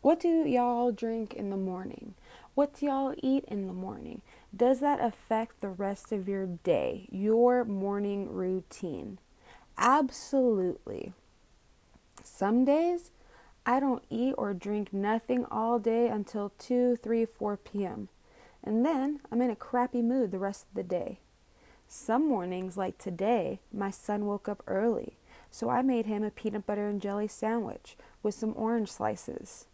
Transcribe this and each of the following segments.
what do y'all drink in the morning? What do y'all eat in the morning? Does that affect the rest of your day, your morning routine? Absolutely. Some days I don't eat or drink nothing all day until 2, 3, 4 p.m. And then I'm in a crappy mood the rest of the day. Some mornings, like today, my son woke up early, so I made him a peanut butter and jelly sandwich with some orange slices.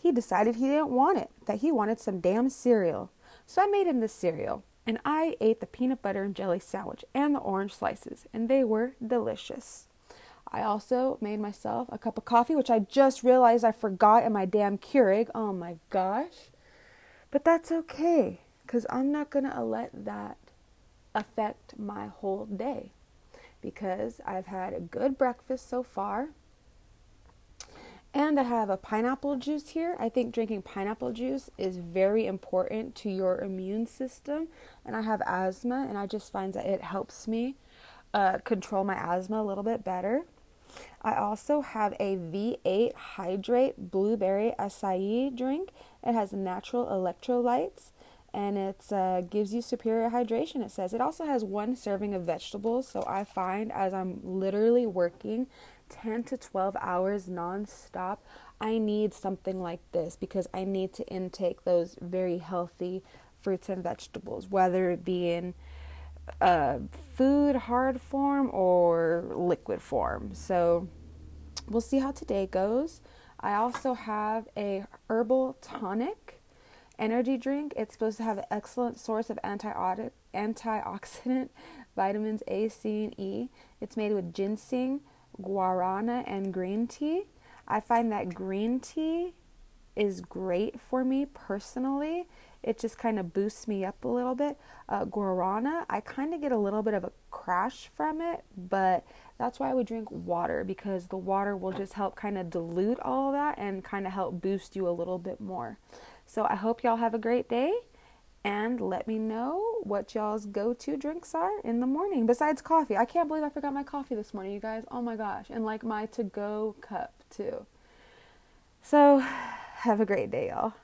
He decided he didn't want it, that he wanted some damn cereal. So I made him the cereal, and I ate the peanut butter and jelly sandwich and the orange slices, and they were delicious. I also made myself a cup of coffee, which I just realized I forgot in my damn Keurig. Oh my gosh. But that's okay, because I'm not going to let that affect my whole day. Because I've had a good breakfast so far. And I have a pineapple juice here. I think drinking pineapple juice is very important to your immune system. And I have asthma, and I just find that it helps me uh, control my asthma a little bit better. I also have a V8 Hydrate Blueberry Acai drink. It has natural electrolytes and it uh, gives you superior hydration. It says it also has one serving of vegetables. So I find as I'm literally working 10 to 12 hours nonstop, I need something like this because I need to intake those very healthy fruits and vegetables, whether it be in uh, food, hard form, or liquid form. So we'll see how today goes. I also have a herbal tonic energy drink. It's supposed to have an excellent source of antioxidant vitamins A, C, and E. It's made with ginseng, guarana, and green tea. I find that green tea is great for me personally. It just kind of boosts me up a little bit. Uh, guarana, I kind of get a little bit of a crash from it, but that's why I would drink water because the water will just help kind of dilute all of that and kind of help boost you a little bit more. So I hope y'all have a great day and let me know what y'all's go to drinks are in the morning besides coffee. I can't believe I forgot my coffee this morning, you guys. Oh my gosh. And like my to go cup too. So have a great day, y'all.